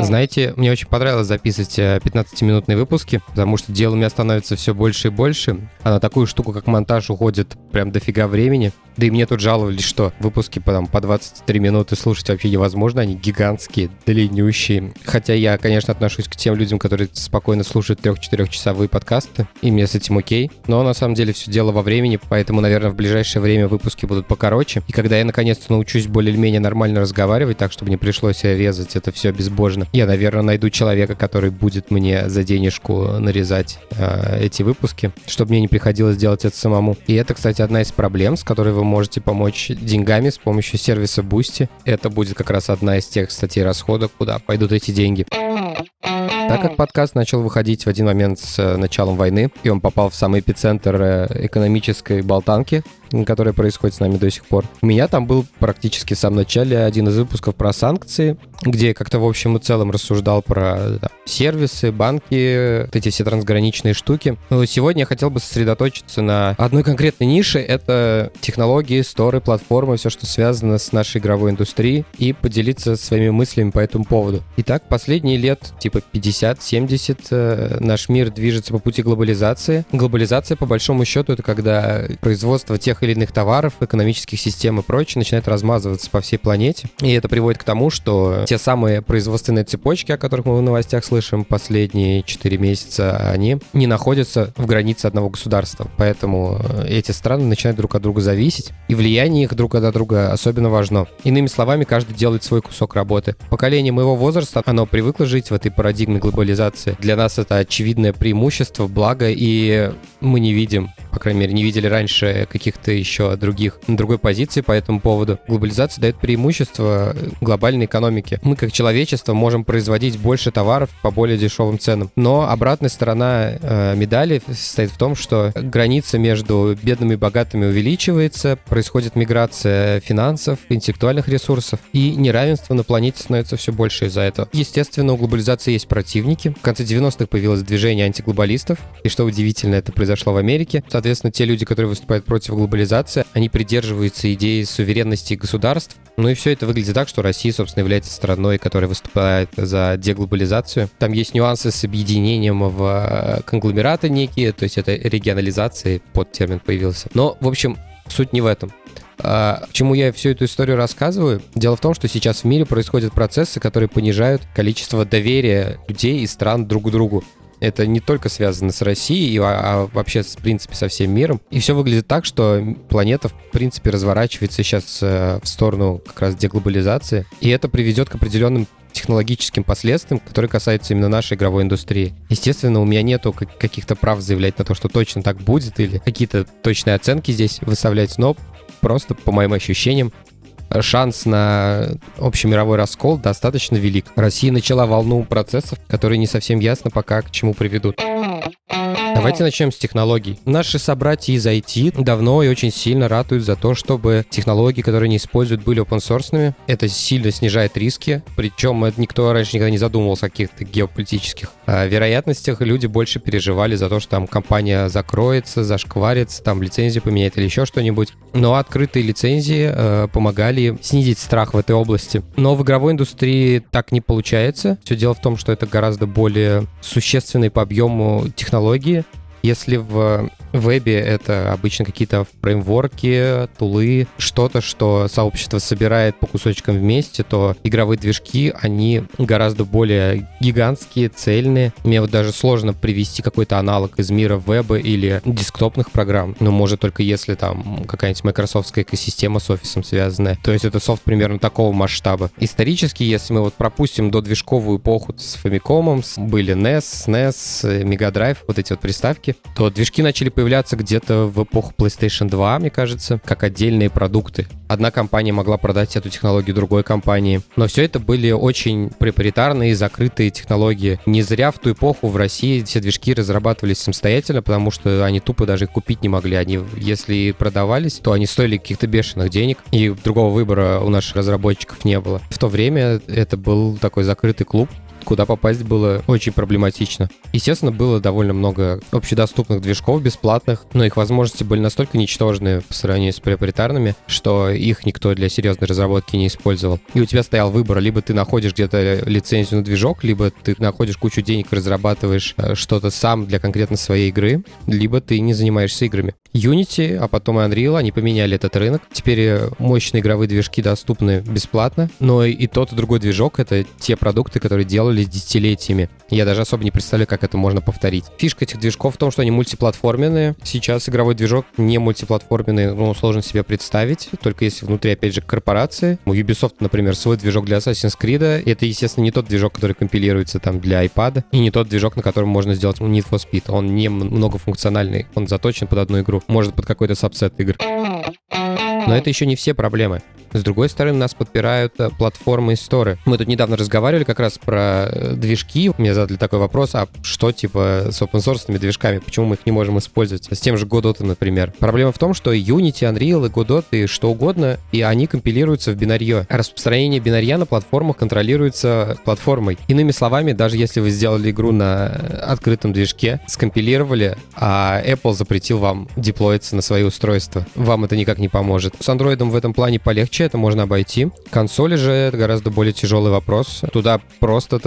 Знаете, мне очень понравилось записывать 15-минутные э, выпуски, потому что дел у меня становится все больше и больше, а на такую штуку, как монтаж, уходит прям дофига времени. Да и мне тут жаловались, что выпуски по, там, по 23 минуты слушать вообще невозможно, они гигантские, длиннющие. Хотя я, конечно, отношусь к тем людям, которые спокойно слушают 3-4 часовые подкасты, и мне с этим окей. Но на самом деле все дело во времени, поэтому, наверное, в ближайшее время выпуски будут покороче. И когда я наконец-то научусь более-менее нормально разговаривать, так, чтобы не пришлось резать это все безбожно, я, наверное, найду человека, который будет мне за денежку нарезать э, эти выпуски, чтобы мне не приходилось делать это самому. И это, кстати, одна из проблем, с которой вы можете помочь деньгами с помощью сервиса Boosty. Это будет как раз одна из тех статей расходов, куда пойдут эти деньги. Так как подкаст начал выходить в один момент с э, началом войны, и он попал в самый эпицентр э, экономической болтанки, которая происходит с нами до сих пор. У меня там был практически в самом начале один из выпусков про санкции, где я как-то в общем и целом рассуждал про э, да, сервисы, банки, вот эти все трансграничные штуки. Но сегодня я хотел бы сосредоточиться на одной конкретной нише. Это технологии, сторы, платформы, все, что связано с нашей игровой индустрией, и поделиться своими мыслями по этому поводу. Итак, последние лет, типа 50 60-70. Э, наш мир движется по пути глобализации. Глобализация, по большому счету, это когда производство тех или иных товаров, экономических систем и прочее начинает размазываться по всей планете. И это приводит к тому, что те самые производственные цепочки, о которых мы в новостях слышим последние 4 месяца, они не находятся в границе одного государства. Поэтому э, эти страны начинают друг от друга зависеть, и влияние их друг от друга особенно важно. Иными словами, каждый делает свой кусок работы. Поколение моего возраста, оно привыкло жить в этой парадигме глобализации. Для нас это очевидное преимущество, благо, и мы не видим по крайней мере, не видели раньше каких-то еще других, другой позиции по этому поводу. Глобализация дает преимущество глобальной экономике. Мы, как человечество, можем производить больше товаров по более дешевым ценам. Но обратная сторона э, медали состоит в том, что граница между бедными и богатыми увеличивается, происходит миграция финансов, интеллектуальных ресурсов, и неравенство на планете становится все больше из-за этого. Естественно, у глобализации есть противники. В конце 90-х появилось движение антиглобалистов, и что удивительно, это произошло в Америке. Соответственно, те люди, которые выступают против глобализации, они придерживаются идеи суверенности государств. Ну и все это выглядит так, что Россия, собственно, является страной, которая выступает за деглобализацию. Там есть нюансы с объединением в э, конгломераты некие, то есть это регионализация, под термин появился. Но, в общем, суть не в этом. А, чему я всю эту историю рассказываю? Дело в том, что сейчас в мире происходят процессы, которые понижают количество доверия людей и стран друг к другу. Это не только связано с Россией, а, а вообще, в принципе, со всем миром. И все выглядит так, что планета, в принципе, разворачивается сейчас э, в сторону как раз деглобализации. И это приведет к определенным технологическим последствиям, которые касаются именно нашей игровой индустрии. Естественно, у меня нету каких-то прав заявлять на то, что точно так будет, или какие-то точные оценки здесь выставлять, но просто по моим ощущениям шанс на общемировой раскол достаточно велик. Россия начала волну процессов, которые не совсем ясно пока к чему приведут. Давайте начнем с технологий. Наши собратья из IT давно и очень сильно ратуют за то, чтобы технологии, которые они используют, были open source. Это сильно снижает риски, причем никто раньше никогда не задумывался о каких-то геополитических а, вероятностях. Люди больше переживали за то, что там компания закроется, зашкварится, там лицензию поменяет или еще что-нибудь. Но открытые лицензии э, помогали снизить страх в этой области. Но в игровой индустрии так не получается. Все дело в том, что это гораздо более существенные по объему технологии, если в вебе это обычно какие-то фреймворки, тулы, что-то, что сообщество собирает по кусочкам вместе, то игровые движки, они гораздо более гигантские, цельные. Мне вот даже сложно привести какой-то аналог из мира веба или десктопных программ. Но может только если там какая-нибудь майкрософтская экосистема с офисом связанная. То есть это софт примерно такого масштаба. Исторически, если мы вот пропустим до движковую эпоху с Famicom, были NES, SNES, Mega Drive, вот эти вот приставки, то движки начали появляться появляться где-то в эпоху PlayStation 2, мне кажется, как отдельные продукты. Одна компания могла продать эту технологию другой компании. Но все это были очень проприетарные, закрытые технологии. Не зря в ту эпоху в России все движки разрабатывались самостоятельно, потому что они тупо даже купить не могли. Они, если продавались, то они стоили каких-то бешеных денег, и другого выбора у наших разработчиков не было. В то время это был такой закрытый клуб, куда попасть было очень проблематично. Естественно, было довольно много общедоступных движков бесплатных, но их возможности были настолько ничтожные по сравнению с проприетарными, что их никто для серьезной разработки не использовал. И у тебя стоял выбор, либо ты находишь где-то лицензию на движок, либо ты находишь кучу денег и разрабатываешь э, что-то сам для конкретно своей игры, либо ты не занимаешься играми. Unity, а потом и Unreal, они поменяли этот рынок. Теперь э, мощные игровые движки доступны бесплатно, но и тот, и другой движок — это те продукты, которые делались десятилетиями. Я даже особо не представляю, как это можно повторить. Фишка этих движков в том, что они мультиплатформенные. Сейчас игровой движок не мультиплатформенный, ну, сложно себе представить, только если внутри, опять же, корпорации. У Ubisoft, например, свой движок для Assassin's Creed. Это, естественно, не тот движок, который компилируется там для iPad, и не тот движок, на котором можно сделать Need for Speed. Он не многофункциональный, он заточен под одну игру может под какой-то сабсет игр. Но это еще не все проблемы. С другой стороны, нас подпирают э, платформы и сторы. Мы тут недавно разговаривали как раз про э, движки. Мне задали такой вопрос, а что типа с open source движками, почему мы их не можем использовать? С тем же Godot, например. Проблема в том, что Unity, Unreal и Godot и что угодно, и они компилируются в бинарье. Распространение бинарья на платформах контролируется платформой. Иными словами, даже если вы сделали игру на открытом движке, скомпилировали, а Apple запретил вам деплоиться на свои устройства, вам это никак не поможет. С Android в этом плане полегче, это можно обойти. Консоли же это гораздо более тяжелый вопрос. Туда просто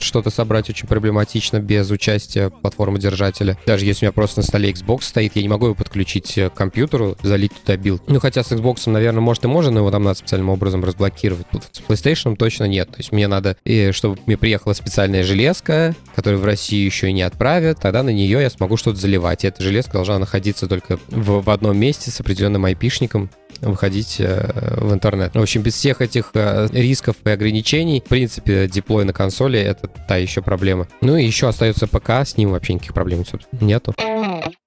что-то собрать очень проблематично без участия платформодержателя. Даже если у меня просто на столе Xbox стоит, я не могу его подключить к компьютеру, залить туда build. Ну, хотя с Xbox, наверное, может и можно, но его там надо специальным образом разблокировать. С PlayStation точно нет. То есть мне надо, чтобы мне приехала специальная железка, которую в России еще и не отправят, тогда на нее я смогу что-то заливать. И эта железка должна находиться только в, в одном месте с определенным айпишником, выходить э, в интернет. В общем, без всех этих э, рисков и ограничений, в принципе, deploy на консоли — это та еще проблема. Ну и еще остается ПК, с ним вообще никаких проблем нету.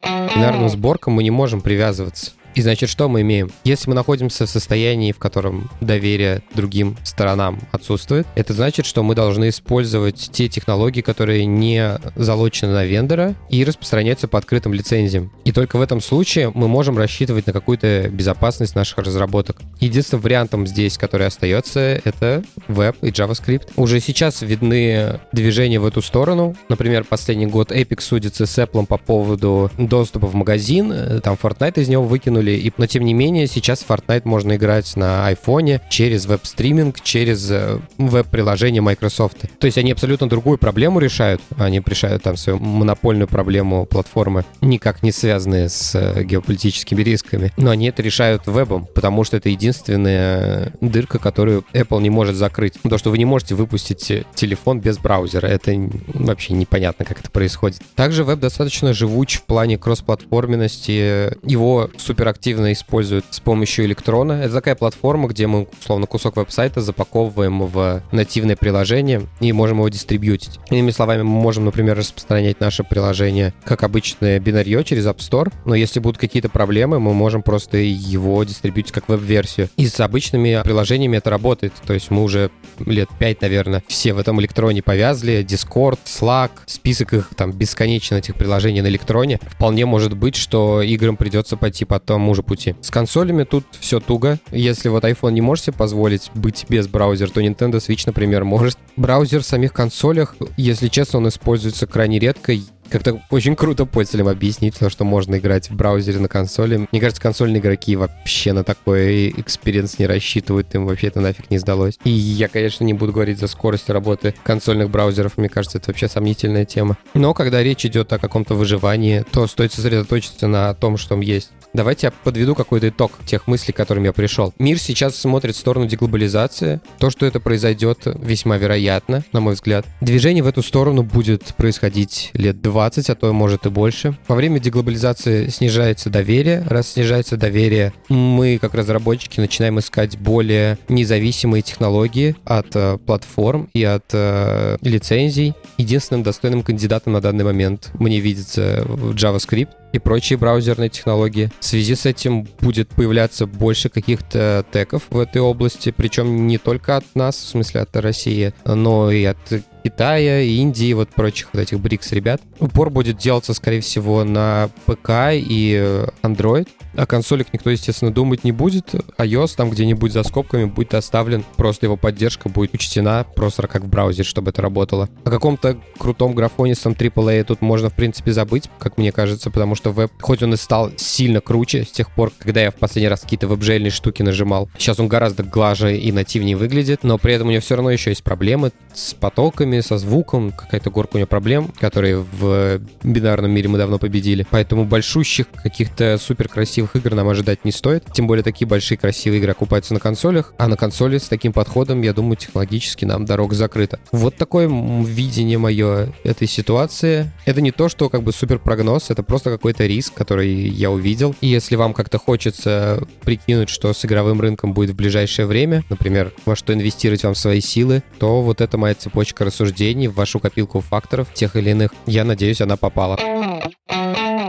Бинарным сборкам мы не можем привязываться. И значит, что мы имеем? Если мы находимся в состоянии, в котором доверие другим сторонам отсутствует, это значит, что мы должны использовать те технологии, которые не залочены на вендора и распространяются по открытым лицензиям. И только в этом случае мы можем рассчитывать на какую-то безопасность наших разработок. Единственным вариантом здесь, который остается, это веб и JavaScript. Уже сейчас видны движения в эту сторону. Например, последний год Epic судится с Apple по поводу доступа в магазин. Там Fortnite из него выкинули выкинули. И, но тем не менее, сейчас Fortnite можно играть на айфоне через веб-стриминг, через э, веб-приложение Microsoft. То есть они абсолютно другую проблему решают. Они решают там свою монопольную проблему платформы, никак не связанные с э, геополитическими рисками. Но они это решают вебом, потому что это единственная дырка, которую Apple не может закрыть. То, что вы не можете выпустить телефон без браузера. Это вообще непонятно, как это происходит. Также веб достаточно живуч в плане кроссплатформенности. Его супер активно используют с помощью электрона. Это такая платформа, где мы, условно, кусок веб-сайта запаковываем в нативное приложение и можем его дистрибьютить. Иными словами, мы можем, например, распространять наше приложение как обычное бинарье через App Store, но если будут какие-то проблемы, мы можем просто его дистрибьютить как веб-версию. И с обычными приложениями это работает. То есть мы уже лет пять, наверное, все в этом электроне повязли. Discord, Slack, список их там бесконечно этих приложений на электроне. Вполне может быть, что играм придется пойти по тому же пути. С консолями тут все туго. Если вот iPhone не может себе позволить быть без браузера, то Nintendo Switch, например, может. Браузер в самих консолях, если честно, он используется крайне редко как-то очень круто пользователям объяснить, то, что можно играть в браузере на консоли. Мне кажется, консольные игроки вообще на такой experience не рассчитывают, им вообще это нафиг не сдалось. И я, конечно, не буду говорить за скорость работы консольных браузеров, мне кажется, это вообще сомнительная тема. Но когда речь идет о каком-то выживании, то стоит сосредоточиться на том, что есть. Давайте я подведу какой-то итог тех мыслей, к которым я пришел. Мир сейчас смотрит в сторону деглобализации. То, что это произойдет, весьма вероятно, на мой взгляд. Движение в эту сторону будет происходить лет 20 20, а то может и больше. Во время деглобализации снижается доверие. Раз снижается доверие, мы, как разработчики, начинаем искать более независимые технологии от э, платформ и от э, лицензий. Единственным достойным кандидатом на данный момент мне видится JavaScript и прочие браузерные технологии. В связи с этим будет появляться больше каких-то теков в этой области, причем не только от нас, в смысле от России, но и от Китая, Индии, вот прочих вот этих БРИКС ребят. Упор будет делаться, скорее всего, на ПК и Android. О консолях никто, естественно, думать не будет. iOS там где-нибудь за скобками будет оставлен. Просто его поддержка будет учтена просто как в браузере, чтобы это работало. О каком-то крутом графоне с AAA тут можно, в принципе, забыть, как мне кажется, потому что веб, хоть он и стал сильно круче с тех пор, когда я в последний раз какие-то веб-жельные штуки нажимал. Сейчас он гораздо глаже и нативнее выглядит, но при этом у него все равно еще есть проблемы с потоками, со звуком, какая-то горка у него проблем, которые в бинарном мире мы давно победили. Поэтому большущих каких-то супер красивых красивых игр нам ожидать не стоит. Тем более такие большие красивые игры окупаются на консолях, а на консоли с таким подходом, я думаю, технологически нам дорога закрыта. Вот такое видение мое этой ситуации. Это не то, что как бы супер прогноз, это просто какой-то риск, который я увидел. И если вам как-то хочется прикинуть, что с игровым рынком будет в ближайшее время, например, во что инвестировать вам свои силы, то вот это моя цепочка рассуждений в вашу копилку факторов, тех или иных. Я надеюсь, она попала.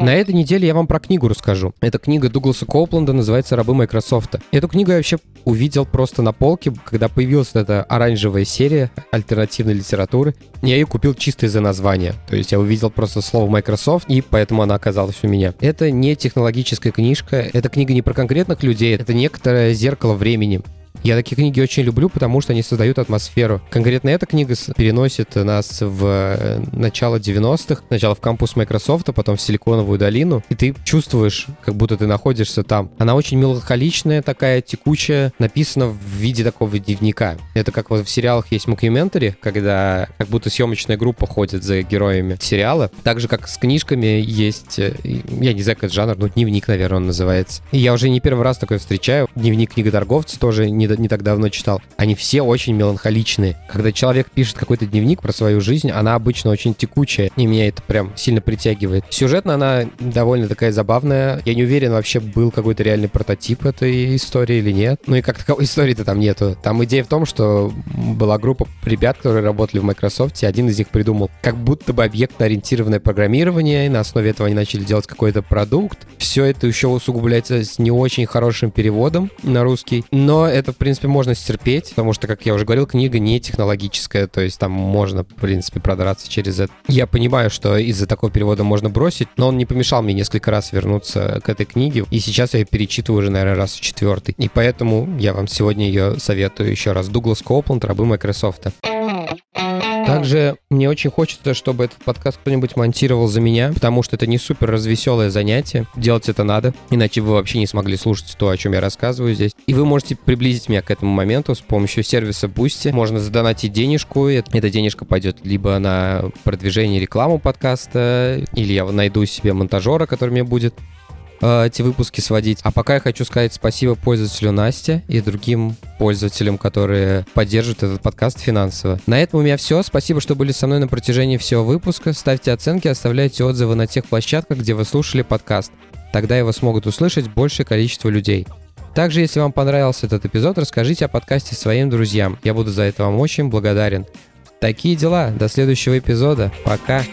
На этой неделе я вам про книгу расскажу. Это книга Дугласа Коупленда, называется «Рабы Майкрософта». Эту книгу я вообще увидел просто на полке, когда появилась эта оранжевая серия альтернативной литературы. Я ее купил чисто из-за названия. То есть я увидел просто слово Microsoft, и поэтому она оказалась у меня. Это не технологическая книжка, это книга не про конкретных людей, это некоторое зеркало времени. Я такие книги очень люблю, потому что они создают атмосферу. Конкретно эта книга переносит нас в э, начало 90-х, сначала в кампус Microsoft, а потом в Силиконовую долину, и ты чувствуешь, как будто ты находишься там. Она очень меланхоличная, такая текучая, написана в виде такого дневника. Это как вот в сериалах есть мокюментари, когда как будто съемочная группа ходит за героями сериала. Так же, как с книжками есть, э, я не знаю, как жанр, ну, дневник, наверное, он называется. И я уже не первый раз такой встречаю. Дневник книготорговца тоже не не так давно читал, они все очень меланхоличные. Когда человек пишет какой-то дневник про свою жизнь, она обычно очень текучая, и меня это прям сильно притягивает. Сюжетно она довольно такая забавная. Я не уверен, вообще был какой-то реальный прототип этой истории или нет. Ну и как таковой истории-то там нету. Там идея в том, что была группа ребят, которые работали в Microsoft, и один из них придумал как будто бы объектно-ориентированное программирование, и на основе этого они начали делать какой-то продукт. Все это еще усугубляется с не очень хорошим переводом на русский, но это, в принципе, можно стерпеть, потому что, как я уже говорил, книга не технологическая, то есть там можно, в принципе, продраться через это. Я понимаю, что из-за такого перевода можно бросить, но он не помешал мне несколько раз вернуться к этой книге, и сейчас я ее перечитываю уже, наверное, раз в четвертый. И поэтому я вам сегодня ее советую еще раз. Дуглас Копланд, «Рабы Майкрософта». Также мне очень хочется, чтобы этот подкаст кто-нибудь монтировал за меня, потому что это не супер развеселое занятие. Делать это надо, иначе вы вообще не смогли слушать то, о чем я рассказываю здесь. И вы можете приблизить меня к этому моменту с помощью сервиса Boosty. Можно задонатить денежку, и эта денежка пойдет либо на продвижение рекламу подкаста, или я найду себе монтажера, который мне будет Э, эти выпуски сводить. А пока я хочу сказать спасибо пользователю Насте и другим пользователям, которые поддерживают этот подкаст финансово. На этом у меня все. Спасибо, что были со мной на протяжении всего выпуска. Ставьте оценки, оставляйте отзывы на тех площадках, где вы слушали подкаст. Тогда его смогут услышать большее количество людей. Также, если вам понравился этот эпизод, расскажите о подкасте своим друзьям. Я буду за это вам очень благодарен. Такие дела. До следующего эпизода. Пока.